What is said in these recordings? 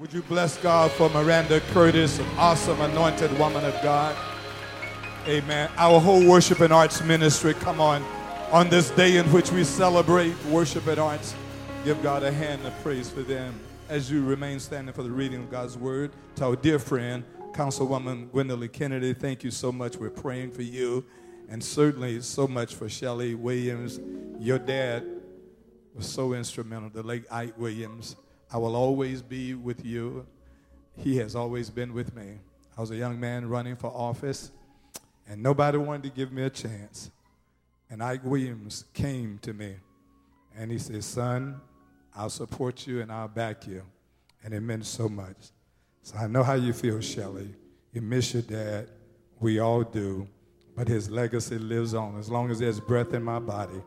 Would you bless God for Miranda Curtis, an awesome anointed woman of God? Amen. Our whole worship and arts ministry, come on, on this day in which we celebrate worship and arts, give God a hand of praise for them. As you remain standing for the reading of God's word, to our dear friend, Councilwoman Gwendolyn Kennedy, thank you so much. We're praying for you, and certainly so much for Shelley Williams. Your dad was so instrumental, the late Ike Williams. I will always be with you. He has always been with me. I was a young man running for office, and nobody wanted to give me a chance. And Ike Williams came to me, and he said, Son, I'll support you and I'll back you. And it meant so much. So I know how you feel, Shelley. You miss your dad. We all do. But his legacy lives on. As long as there's breath in my body,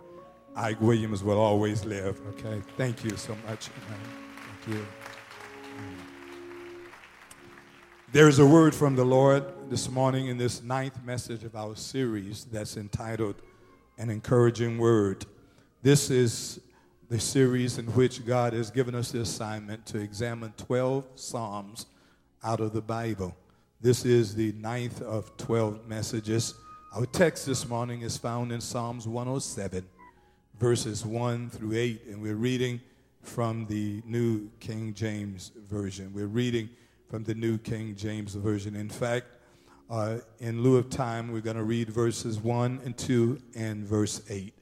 Ike Williams will always live. Okay? Thank you so much. You. There is a word from the Lord this morning in this ninth message of our series that's entitled An Encouraging Word. This is the series in which God has given us the assignment to examine 12 Psalms out of the Bible. This is the ninth of 12 messages. Our text this morning is found in Psalms 107, verses 1 through 8, and we're reading from the New King James Version. We're reading from the New King James Version. In fact, uh, in lieu of time, we're going to read verses 1 and 2 and verse 8.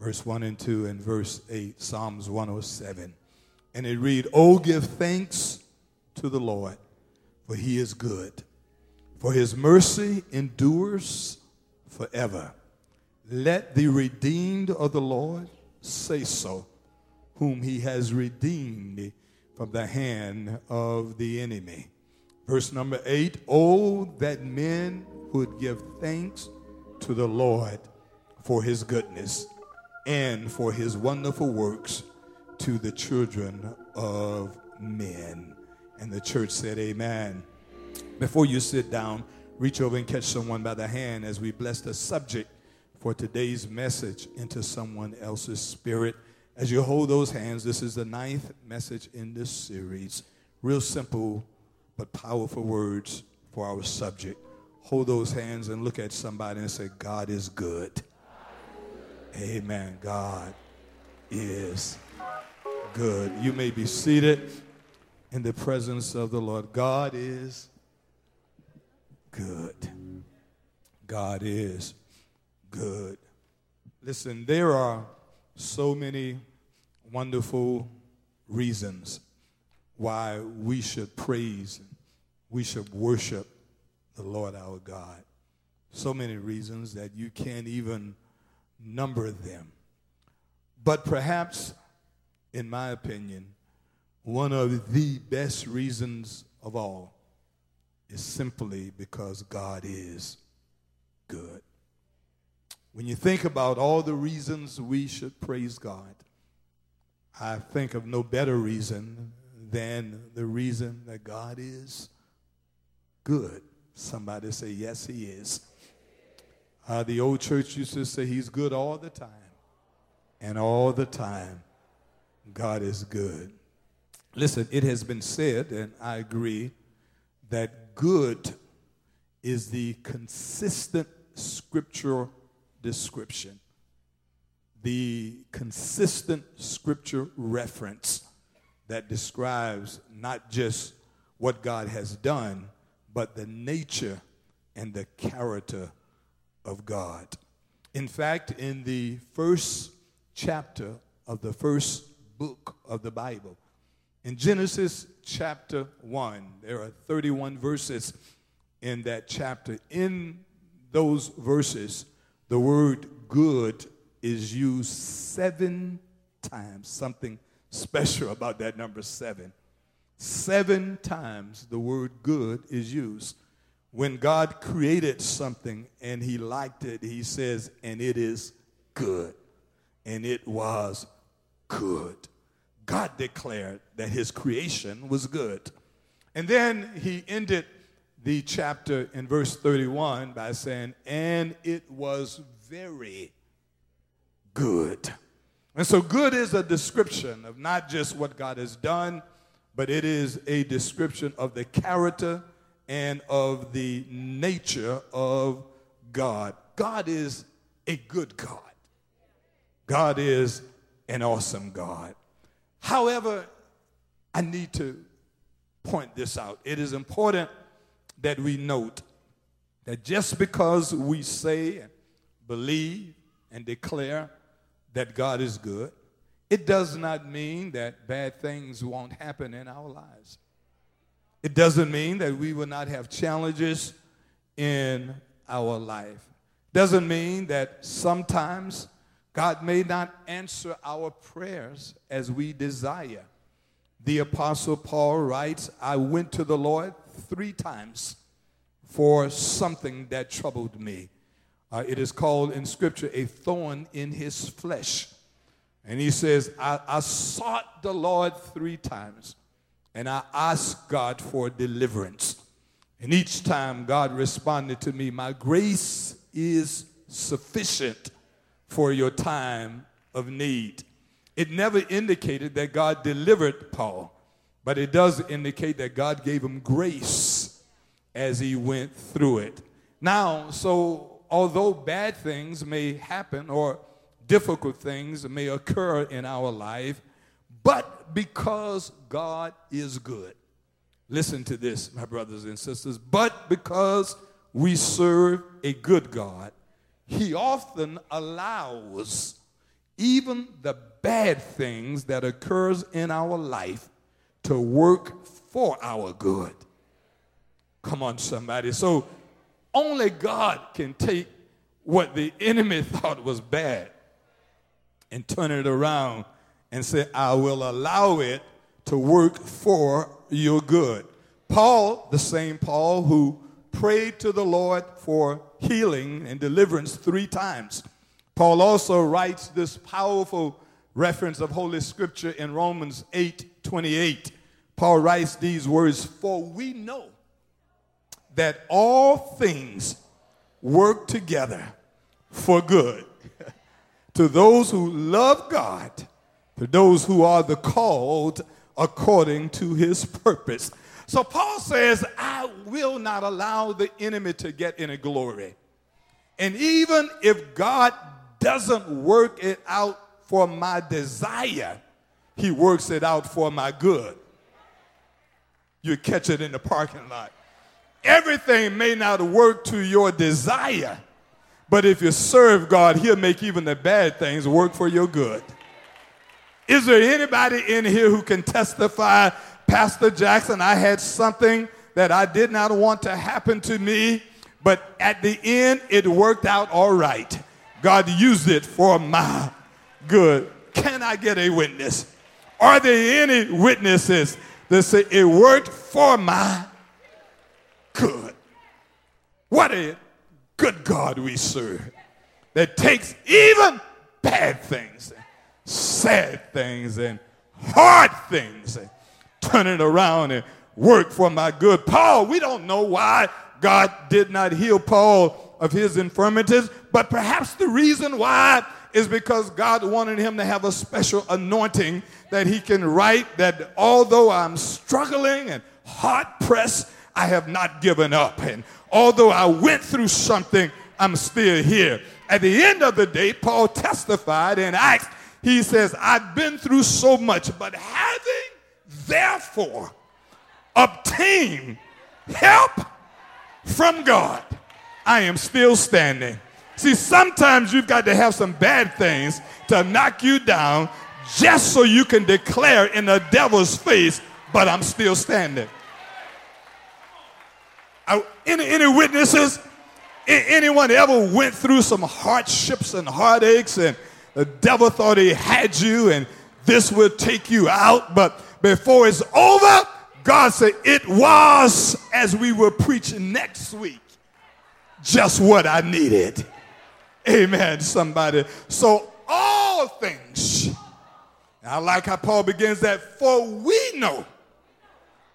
Verse 1 and 2 and verse 8, Psalms 107. And it read, Oh, give thanks to the Lord, for he is good, for his mercy endures forever. Let the redeemed of the Lord say so, whom he has redeemed from the hand of the enemy. Verse number eight Oh, that men would give thanks to the Lord for his goodness and for his wonderful works to the children of men. And the church said, Amen. Before you sit down, reach over and catch someone by the hand as we bless the subject for today's message into someone else's spirit. As you hold those hands, this is the ninth message in this series. Real simple but powerful words for our subject. Hold those hands and look at somebody and say, God is good. Amen. God is good. You may be seated in the presence of the Lord. God is good. God is good. Listen, there are so many wonderful reasons why we should praise, we should worship the Lord our God. So many reasons that you can't even number them. But perhaps, in my opinion, one of the best reasons of all is simply because God is good. When you think about all the reasons we should praise God, I think of no better reason than the reason that God is good. Somebody say, Yes, He is. Uh, the old church used to say, He's good all the time. And all the time, God is good. Listen, it has been said, and I agree, that good is the consistent scriptural description, the consistent scripture reference that describes not just what God has done, but the nature and the character of God. In fact, in the first chapter of the first book of the Bible, in Genesis chapter 1, there are 31 verses in that chapter. In those verses, the word good is used seven times, something special about that number seven. Seven times the word good is used. When God created something and he liked it, he says, and it is good. And it was good. God declared that his creation was good. And then he ended the chapter in verse 31 by saying, and it was very good. And so, good is a description of not just what God has done, but it is a description of the character and of the nature of God. God is a good God. God is an awesome God. However, I need to point this out. It is important that we note that just because we say and believe and declare that God is good, it does not mean that bad things won't happen in our lives. It doesn't mean that we will not have challenges in our life. Doesn't mean that sometimes God may not answer our prayers as we desire. The Apostle Paul writes, I went to the Lord three times for something that troubled me. Uh, it is called in Scripture a thorn in his flesh. And he says, I, I sought the Lord three times and I asked God for deliverance. And each time God responded to me, My grace is sufficient for your time of need. It never indicated that God delivered Paul, but it does indicate that God gave him grace as he went through it. Now, so although bad things may happen or difficult things may occur in our life, but because God is good. Listen to this, my brothers and sisters. But because we serve a good God, He often allows even the bad things that occurs in our life to work for our good. Come on, somebody. So only God can take what the enemy thought was bad and turn it around and say, I will allow it to work for your good. Paul, the same Paul who prayed to the Lord for healing and deliverance three times. Paul also writes this powerful reference of Holy Scripture in Romans 8 28. Paul writes these words For we know that all things work together for good to those who love God, to those who are the called according to his purpose. So Paul says, I will not allow the enemy to get any glory. And even if God doesn't work it out for my desire, he works it out for my good. You catch it in the parking lot. Everything may not work to your desire, but if you serve God, He'll make even the bad things work for your good. Is there anybody in here who can testify, Pastor Jackson, I had something that I did not want to happen to me, but at the end it worked out all right. God used it for my good. Can I get a witness? Are there any witnesses that say it worked for my good? What a good God we serve that takes even bad things, sad things, and hard things and turn it around and work for my good. Paul, we don't know why God did not heal Paul of his infirmities, but perhaps the reason why is because God wanted him to have a special anointing that he can write that although I'm struggling and hard pressed, I have not given up. And although I went through something, I'm still here. At the end of the day, Paul testified in Acts, he says, I've been through so much, but having therefore obtained help from God, I am still standing. See, sometimes you've got to have some bad things to knock you down just so you can declare in the devil's face, but I'm still standing. Any, any witnesses? Anyone ever went through some hardships and heartaches and the devil thought he had you and this would take you out, but before it's over, God said, It was, as we were preaching next week, just what I needed. Amen, somebody. So, all things, I like how Paul begins that, for we know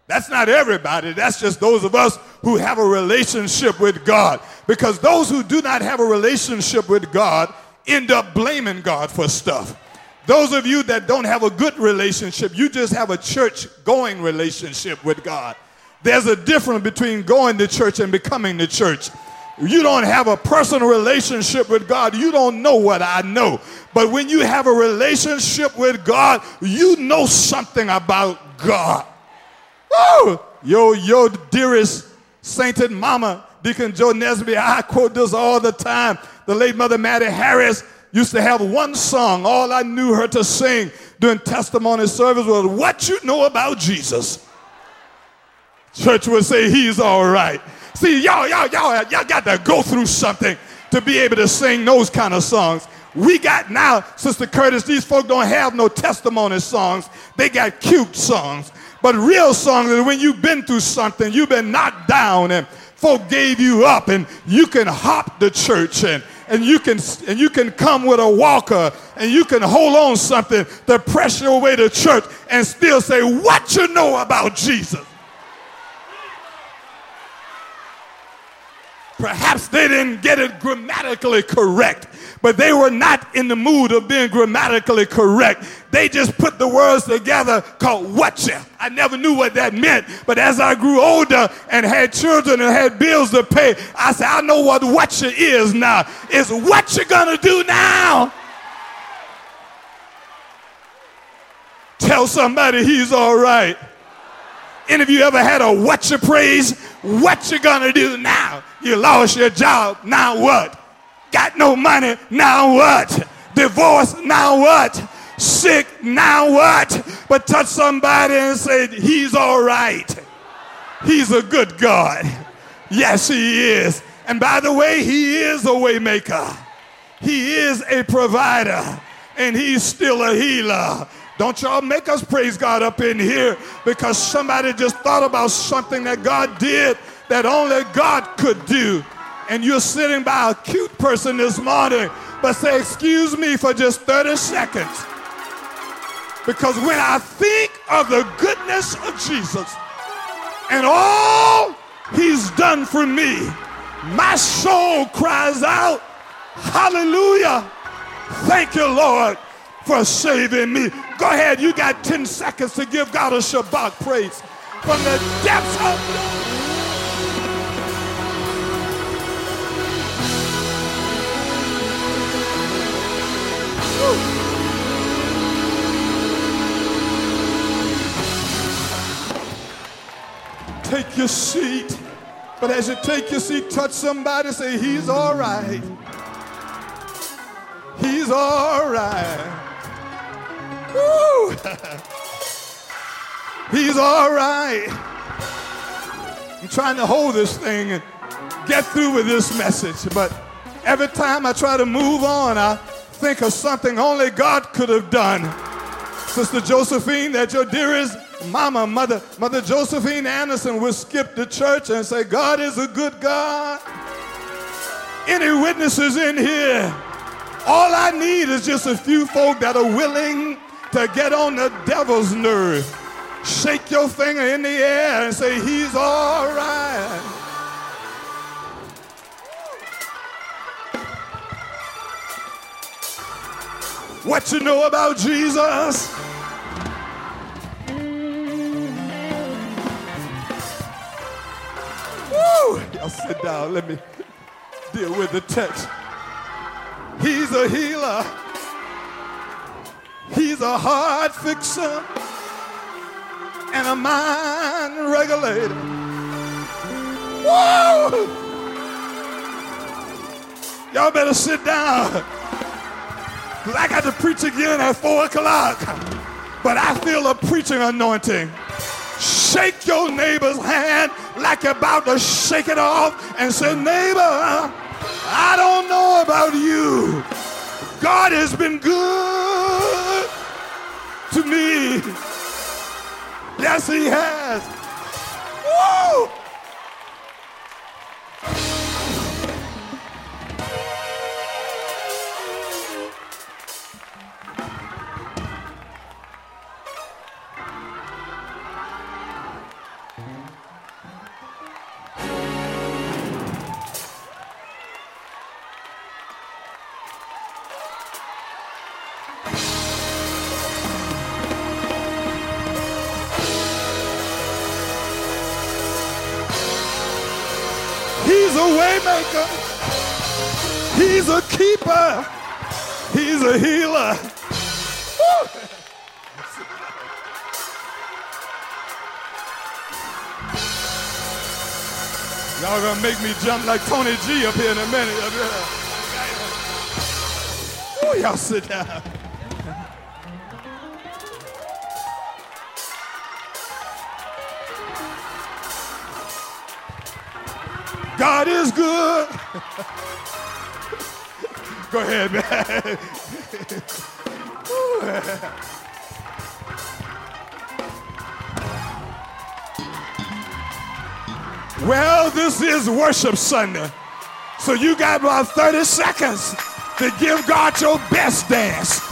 that's not everybody. That's just those of us who have a relationship with God. Because those who do not have a relationship with God end up blaming God for stuff. Those of you that don't have a good relationship, you just have a church going relationship with God. There's a difference between going to church and becoming the church. You don't have a personal relationship with God. You don't know what I know. But when you have a relationship with God, you know something about God. Woo! Yo, yo, dearest sainted mama, Deacon Joe Nesby, I quote this all the time. The late Mother Mattie Harris used to have one song. All I knew her to sing during testimony service was, What you know about Jesus? Church would say, He's all right. See, y'all, y'all, y'all, y'all got to go through something to be able to sing those kind of songs. We got now, Sister Curtis, these folk don't have no testimony songs. They got cute songs. But real songs is when you've been through something, you've been knocked down and folk gave you up and you can hop the church and and you can and you can come with a walker and you can hold on something to press your way to church and still say what you know about Jesus. Perhaps they didn't get it grammatically correct, but they were not in the mood of being grammatically correct. They just put the words together called whatcha. I never knew what that meant, but as I grew older and had children and had bills to pay, I said, I know what whatcha is now. It's what you gonna do now. Tell somebody he's all right. Any of you ever had a what you praise? What you gonna do now? You lost your job, now what? Got no money, now what? Divorce, now what? Sick, now what? But touch somebody and say, He's all right. He's a good God. Yes, He is. And by the way, He is a waymaker. He is a provider. And He's still a healer. Don't y'all make us praise God up in here because somebody just thought about something that God did that only God could do. And you're sitting by a cute person this morning, but say, Excuse me for just 30 seconds. Because when I think of the goodness of Jesus and all he's done for me, my soul cries out, Hallelujah. Thank you, Lord for saving me. Go ahead, you got 10 seconds to give God a shabach praise from the depths of Take your seat. But as you take your seat, touch somebody, say, He's all right. He's all right. Woo! He's all right. I'm trying to hold this thing and get through with this message, but every time I try to move on, I think of something only God could have done. Sister Josephine, that your dearest mama, mother, Mother Josephine Anderson would skip the church and say, God is a good God. Any witnesses in here? All I need is just a few folk that are willing to get on the devil's nerve. Shake your finger in the air and say, He's all right. What you know about Jesus? Woo! Y'all sit down. Let me deal with the text. He's a healer. He's a heart fixer and a mind regulator. Whoa! Y'all better sit down. I got to preach again at 4 o'clock. But I feel a preaching anointing. Shake your neighbor's hand like you're about to shake it off and say, Neighbor, I don't know about you. God has been good to me. Yes, He has. Woo! Y'all gonna make me jump like Tony G up here in a minute. Oh, y'all sit down. God is good. Go ahead, man. well, this is worship Sunday. So you got about 30 seconds to give God your best dance.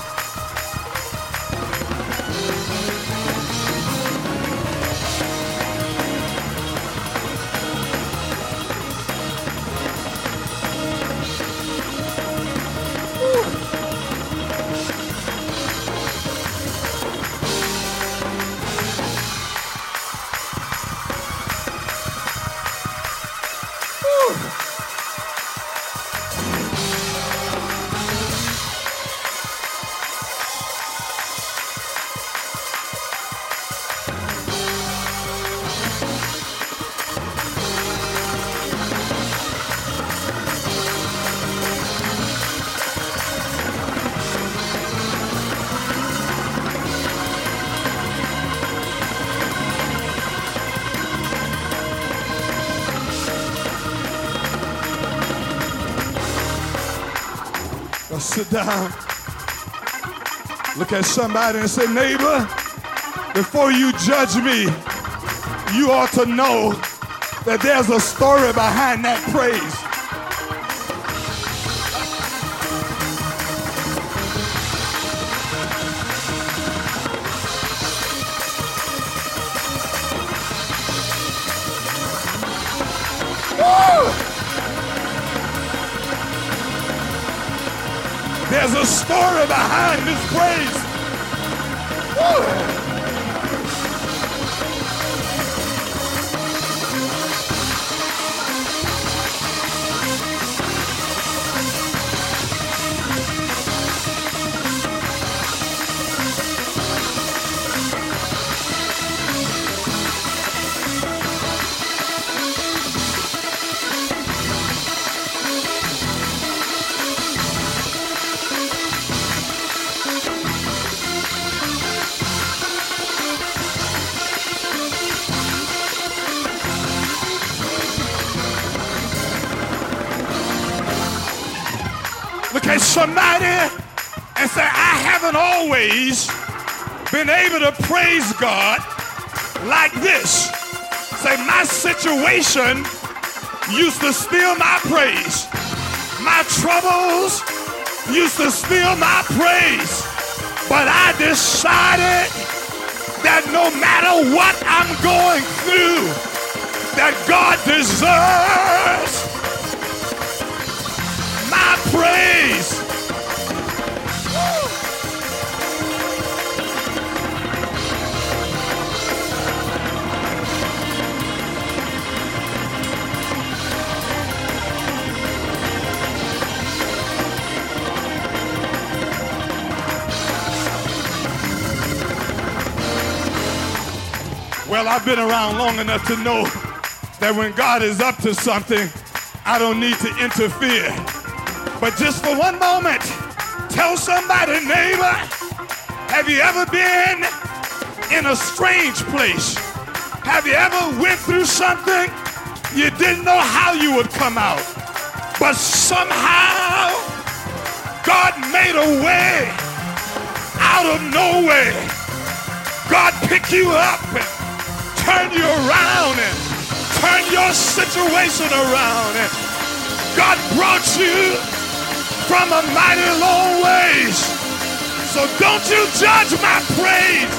Sit down. Look at somebody and say, neighbor, before you judge me, you ought to know that there's a story behind that praise. There's a story behind this praise. Woo! Somebody and say, I haven't always been able to praise God like this. Say, my situation used to steal my praise. My troubles used to steal my praise. But I decided that no matter what I'm going through, that God deserves my praise. Well, I've been around long enough to know that when God is up to something, I don't need to interfere. But just for one moment, tell somebody, neighbor, have you ever been in a strange place? Have you ever went through something you didn't know how you would come out? But somehow God made a way out of nowhere. God picked you up turned you around and turn your situation around. And God brought you from a mighty long ways. So don't you judge my praise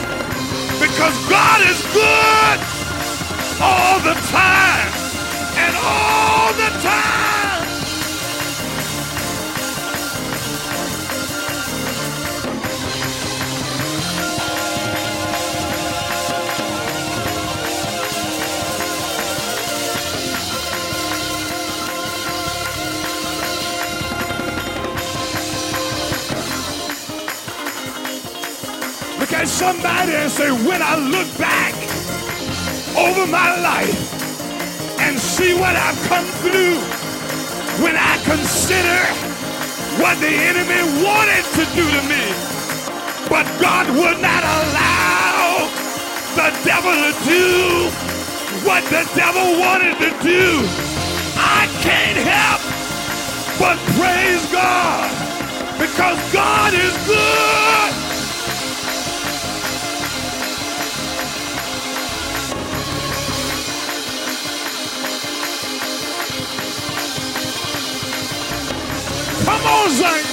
because God is good all the time and all the time. At somebody and say, when I look back over my life and see what I've come through, when I consider what the enemy wanted to do to me, but God would not allow the devil to do what the devil wanted to do. I can't help but praise God because God is good. Come on, Zion.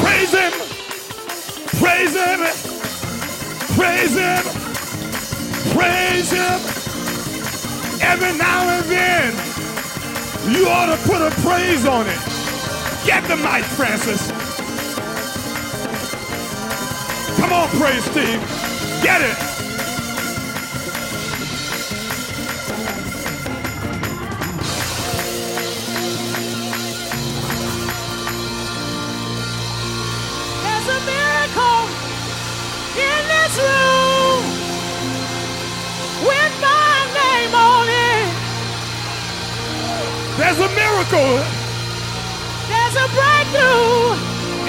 Praise him. Praise him. Praise him. Praise him. Every now and then, you ought to put a praise on it. Get the mic, Francis. On, praise team. Get it. There's a miracle in this room with my name on it. There's a miracle There's a breakthrough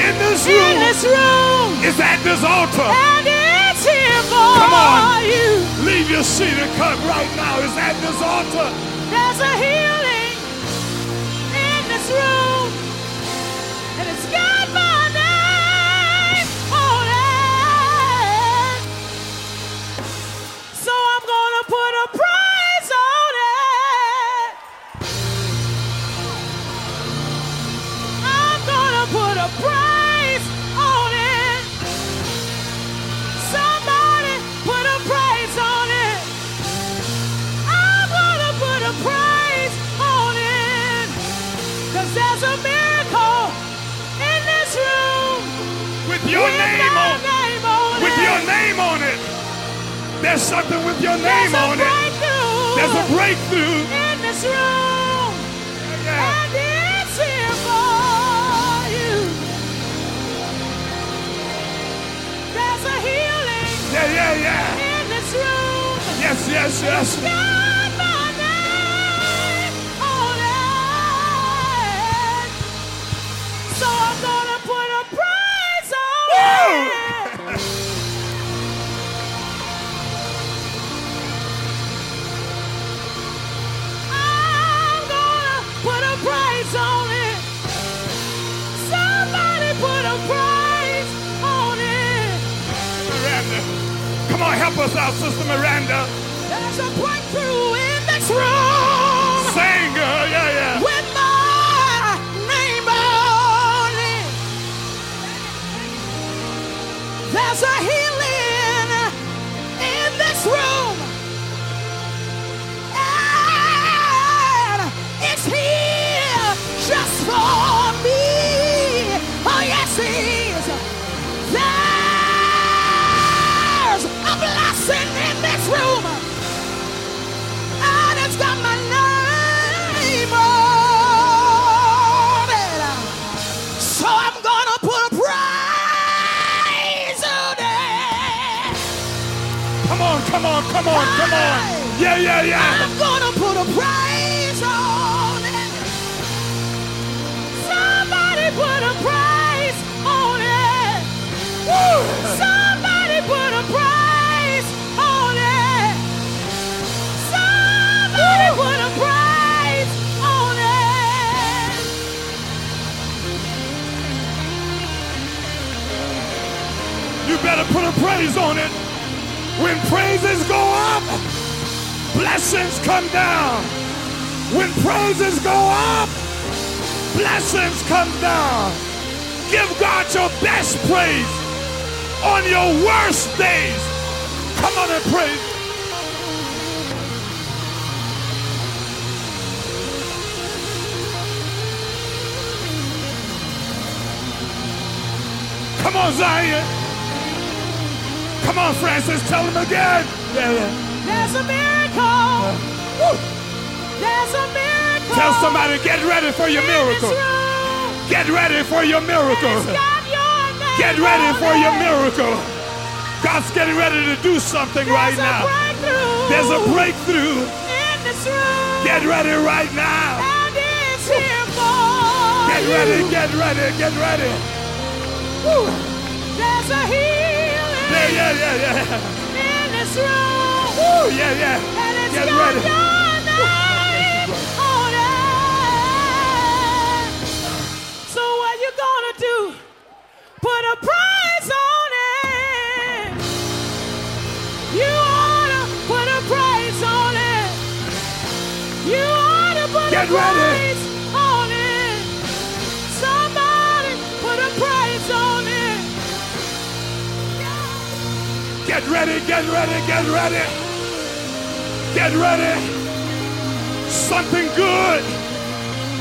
in this in room. this room, It's at this altar. and it's here for Come on. you. Leave your seat and come right now. It's at this altar. There's a healing in this room, There's something with your name on it. There's a breakthrough. in this room. Yeah. And it's here for you. There's a healing Yeah, yeah, yeah. in this room. Yes, yes, yes. Come on, come on, come on. Yeah, yeah, yeah. I'm gonna put a price on it. Somebody put a price on it. Woo! Somebody put a price on it. Somebody put a price on it. You better put a praise on it. When praises go up, blessings come down. When praises go up, blessings come down. Give God your best praise on your worst days. Come on and praise. Come on, Zion. Come on, Francis. Tell him again. Yeah, yeah. There's a miracle uh, There's a miracle. Tell somebody, get ready for your miracle. Get ready for your miracle. It's got your name Get ready for your miracle. God's getting ready to do something right There's a now. breakthrough There's a breakthrough. in this room. Get ready right now. and it's here for Get you. ready, get ready, get ready. There's a healing Yeah, yeah, yeah, in this room. Woo, yeah, yeah. And it's Get ready. your Get ready, get ready, get ready. Get ready. Something good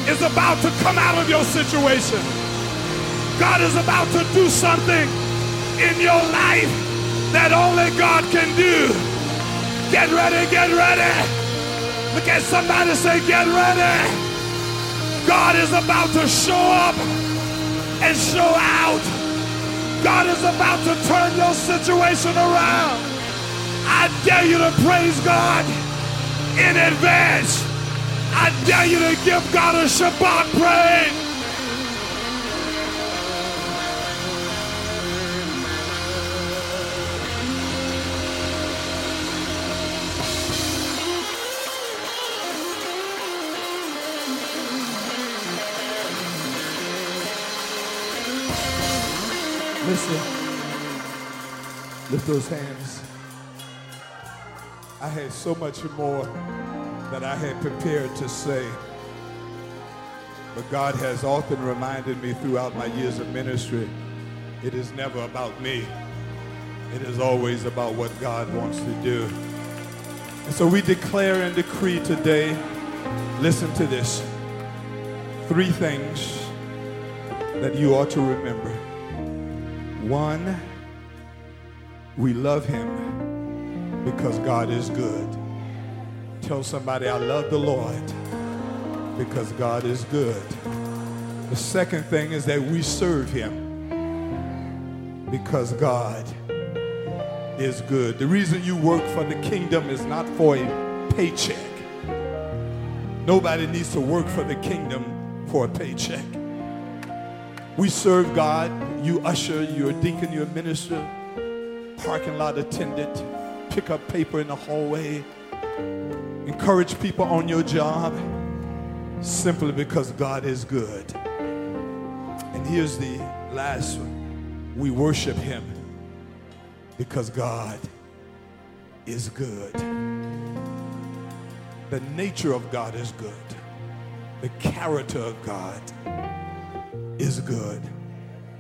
is about to come out of your situation. God is about to do something in your life that only God can do. Get ready, get ready. Look at somebody say, get ready. God is about to show up and show out. Is about to turn your situation around. I dare you to praise God in advance. I dare you to give God a shabach praise. Lift those hands. I had so much more that I had prepared to say. But God has often reminded me throughout my years of ministry, it is never about me. It is always about what God wants to do. And so we declare and decree today, listen to this, three things that you ought to remember. One, we love him because God is good. Tell somebody, I love the Lord because God is good. The second thing is that we serve him because God is good. The reason you work for the kingdom is not for a paycheck. Nobody needs to work for the kingdom for a paycheck. We serve God. You usher, you're a deacon, you're a minister, parking lot attendant, pick up paper in the hallway, encourage people on your job simply because God is good. And here's the last one. We worship him because God is good. The nature of God is good. The character of God is good.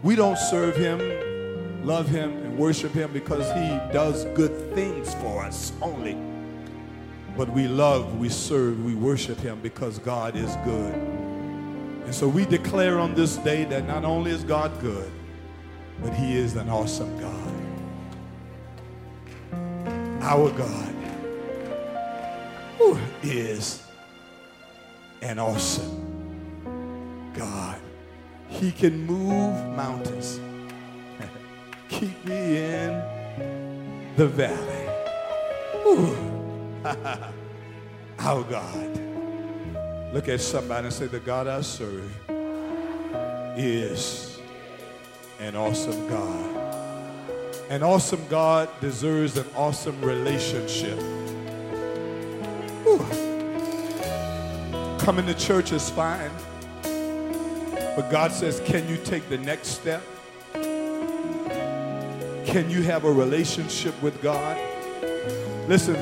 We don't serve him, love him, worship him because he does good things for us only. But we love, we serve, we worship him because God is good. And so we declare on this day that not only is God good, but he is an awesome God. Our God who is an awesome God. He can move mountains. Keep me in the valley. Our God. Look at somebody and say, The God I serve is an awesome God. An awesome God deserves an awesome relationship. Ooh. Coming to church is fine. But God says, can you take the next step? Can you have a relationship with God? Listen,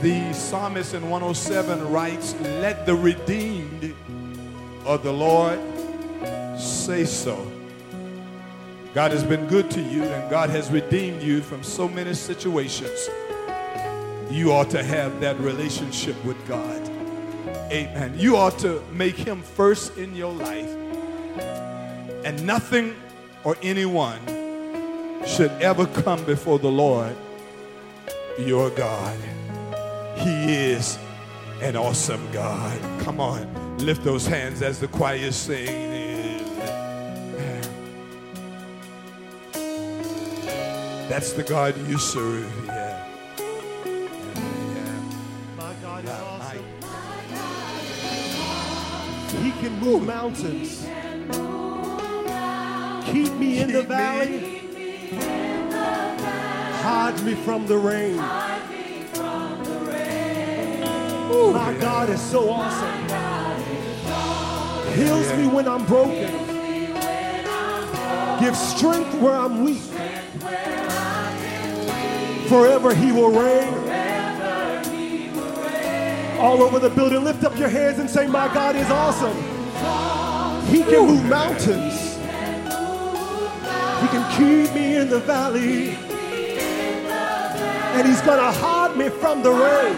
the psalmist in 107 writes, Let the redeemed of the Lord say so. God has been good to you and God has redeemed you from so many situations. You ought to have that relationship with God. Amen. You ought to make him first in your life. And nothing or anyone should ever come before the Lord your God. He is an awesome God. Come on, lift those hands as the choir sings. That's the God you serve. Yeah. My God is awesome. He can move mountains. Keep me in the valley. Hide me from the rain. My God is so awesome. Heals me when I'm broken. Gives strength where I'm weak. Forever he will reign. All over the building, lift up your hands and say, My God is awesome. He can move mountains. Can keep me in the valley. And he's gonna hide me from the rain.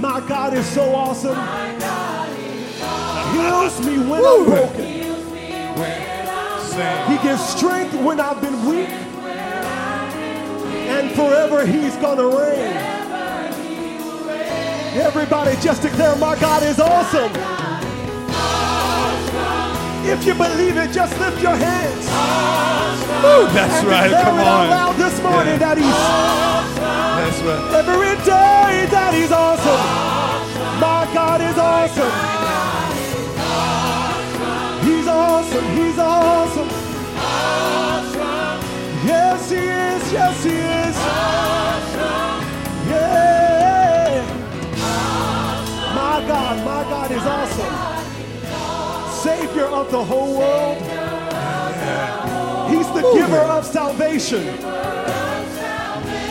My God is so awesome. Heals me when I'm broken. He gives strength when I've been weak. And forever he's gonna reign. Everybody just declare my God is awesome. If you believe it, just lift your hands. Woo, That's and right. Come it out on. loud this morning Yeah. that he's That's right. Savior of the whole world. He's the giver of salvation.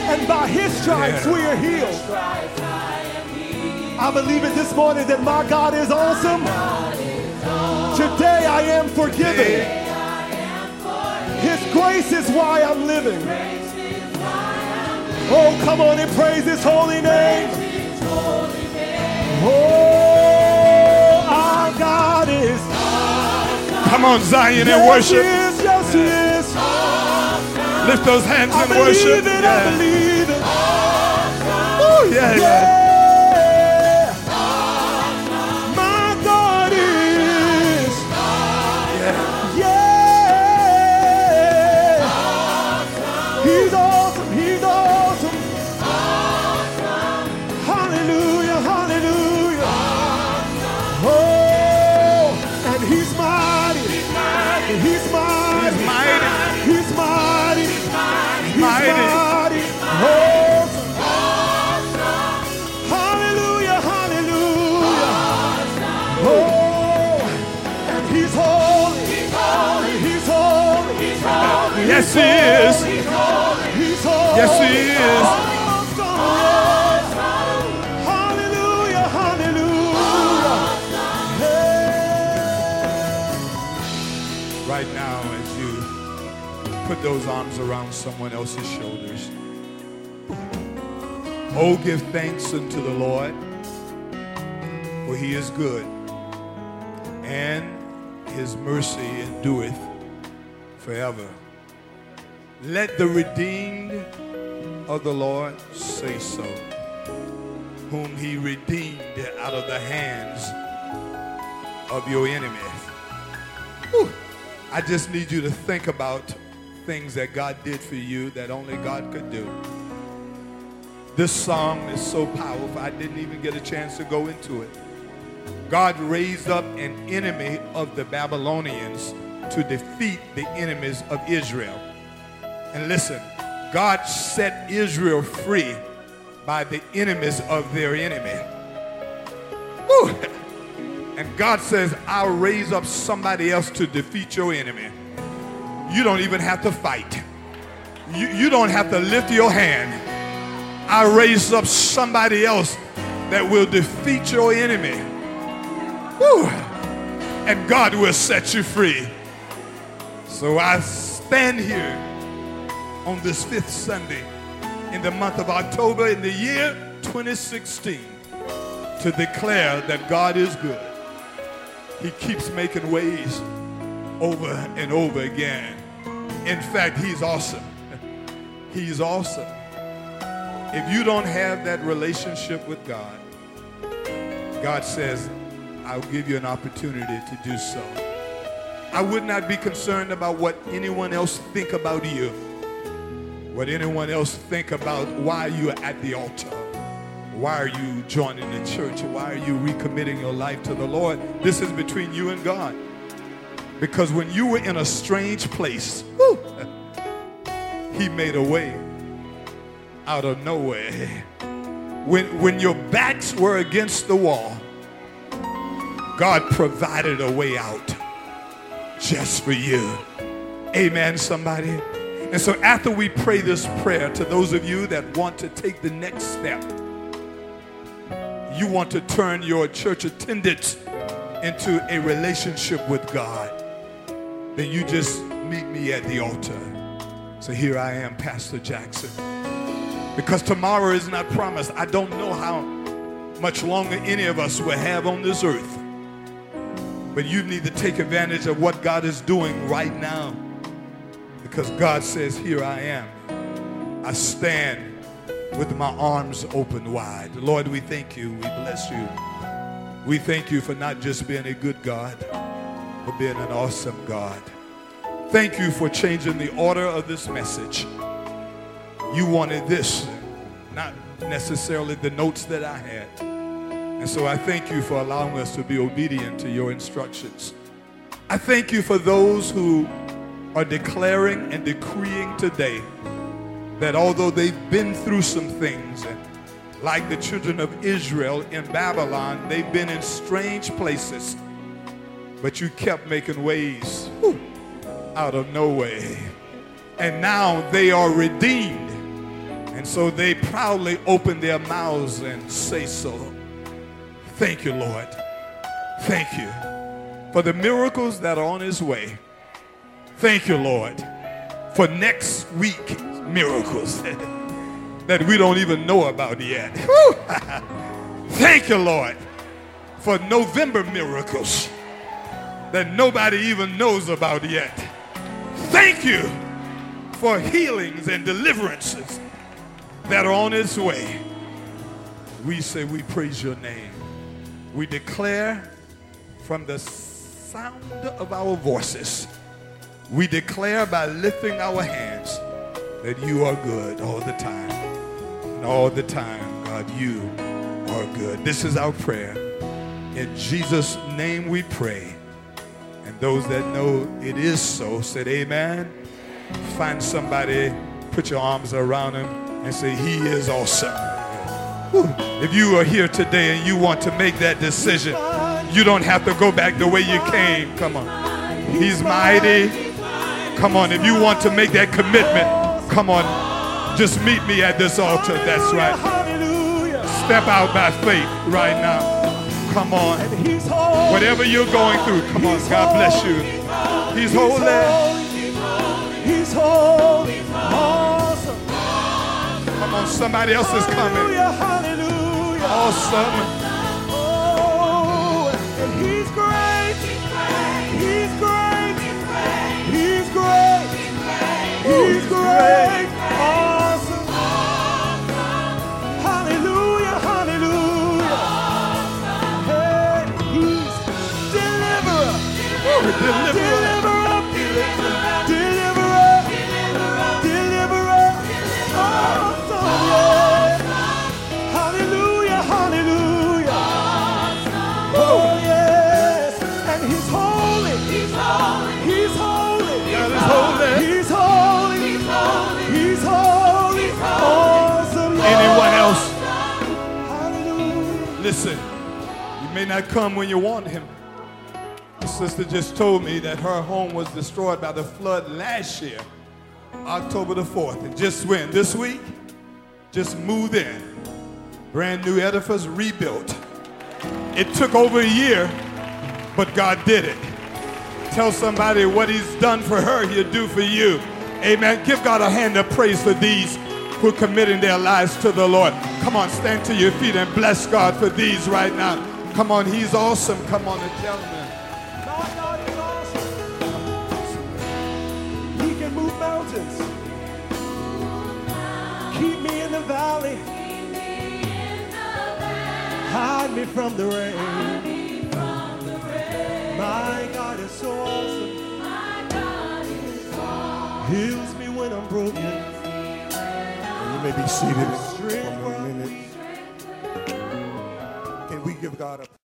And by his stripes we are healed. I believe it this morning that my God is awesome. Today I am forgiven. His grace is why I'm living. Oh, come on and praise his holy name. Oh, our God is. Come on, Zion, and Yes, worship. is. Yes, he is. Lift those hands I and worship. it. I believe it. Yeah, yeah. Yes, he is. He's holy. Yes, he is. Hallelujah, hallelujah. Right now, as you put those arms around someone else's shoulders, oh, give thanks unto the Lord, for he is good, and his mercy endureth forever. Let the redeemed of the Lord say so, whom he redeemed out of the hands of your enemies. Whew. I just need you to think about things that God did for you that only God could do. This song is so powerful, I didn't even get a chance to go into it. God raised up an enemy of the Babylonians to defeat the enemies of Israel. And listen, God set Israel free by the enemies of their enemy. Whew. And God says, I'll raise up somebody else to defeat your enemy. You don't even have to fight. You, you don't have to lift your hand. I raise up somebody else that will defeat your enemy. Whew. And God will set you free. So I stand here on this fifth Sunday in the month of October in the year 2016 to declare that God is good. He keeps making ways over and over again. In fact, He's awesome. He's awesome. If you don't have that relationship with God, God says, I'll give you an opportunity to do so. I would not be concerned about what anyone else think about you. What anyone else think about why you're at the altar. Why are you joining the church? Why are you recommitting your life to the Lord? This is between you and God. Because when you were in a strange place, whew, he made a way out of nowhere. When, when your backs were against the wall, God provided a way out just for you. Amen, somebody. And so after we pray this prayer, to those of you that want to take the next step, you want to turn your church attendance into a relationship with God, then you just meet me at the altar. So here I am, Pastor Jackson. Because tomorrow is not promised. I don't know how much longer any of us will have on this earth. But you need to take advantage of what God is doing right now. Because God says, Here I am. I stand with my arms open wide. Lord, we thank you. We bless you. We thank you for not just being a good God, but being an awesome God. Thank you for changing the order of this message. You wanted this, not necessarily the notes that I had. And so I thank you for allowing us to be obedient to your instructions. I thank you for those who are declaring and decreeing today that although they've been through some things, like the children of Israel in Babylon, they've been in strange places, but you kept making ways out of no way. And now they are redeemed. And so they proudly open their mouths and say so. Thank you, Lord. Thank you for the miracles that are on his way. Thank you, Lord, for next week miracles that we don't even know about yet. Thank you, Lord, for November miracles that nobody even knows about yet. Thank you for healings and deliverances that are on its way. We say we praise your name. We declare from the sound of our voices, we declare by lifting our hands that you are good all the time. And all the time, God, you are good. This is our prayer. In Jesus' name we pray. And those that know it is so said, Amen. Find somebody, put your arms around him, and say, He is awesome. If you are here today and you want to make that decision, you don't have to go back the way you came. Come on. He's mighty. Come on. If you want to make that commitment, come on. Just meet me at this altar. That's right. Step out by faith right now. Come on. Whatever you're going through, come on. God bless you. He's holy. He's holy. Awesome. Come on. Somebody else is coming. Hallelujah. Hallelujah. Awesome. Oh, and he's great. He's great. He's great. He's great. Listen, you may not come when you want him. The sister just told me that her home was destroyed by the flood last year, October the 4th. And just when? This week? Just moved in. Brand new edifice rebuilt. It took over a year, but God did it. Tell somebody what he's done for her, he'll do for you. Amen. Give God a hand of praise for these who are committing their lives to the Lord. Come on, stand to your feet and bless God for these right now. Come on, he's awesome. Come on, the gentleman. God, God is awesome. He can move mountains. Keep me in the valley. Hide me from the rain. My God is so awesome. Heals me when I'm broken. May be seated for a minute. Can we give God a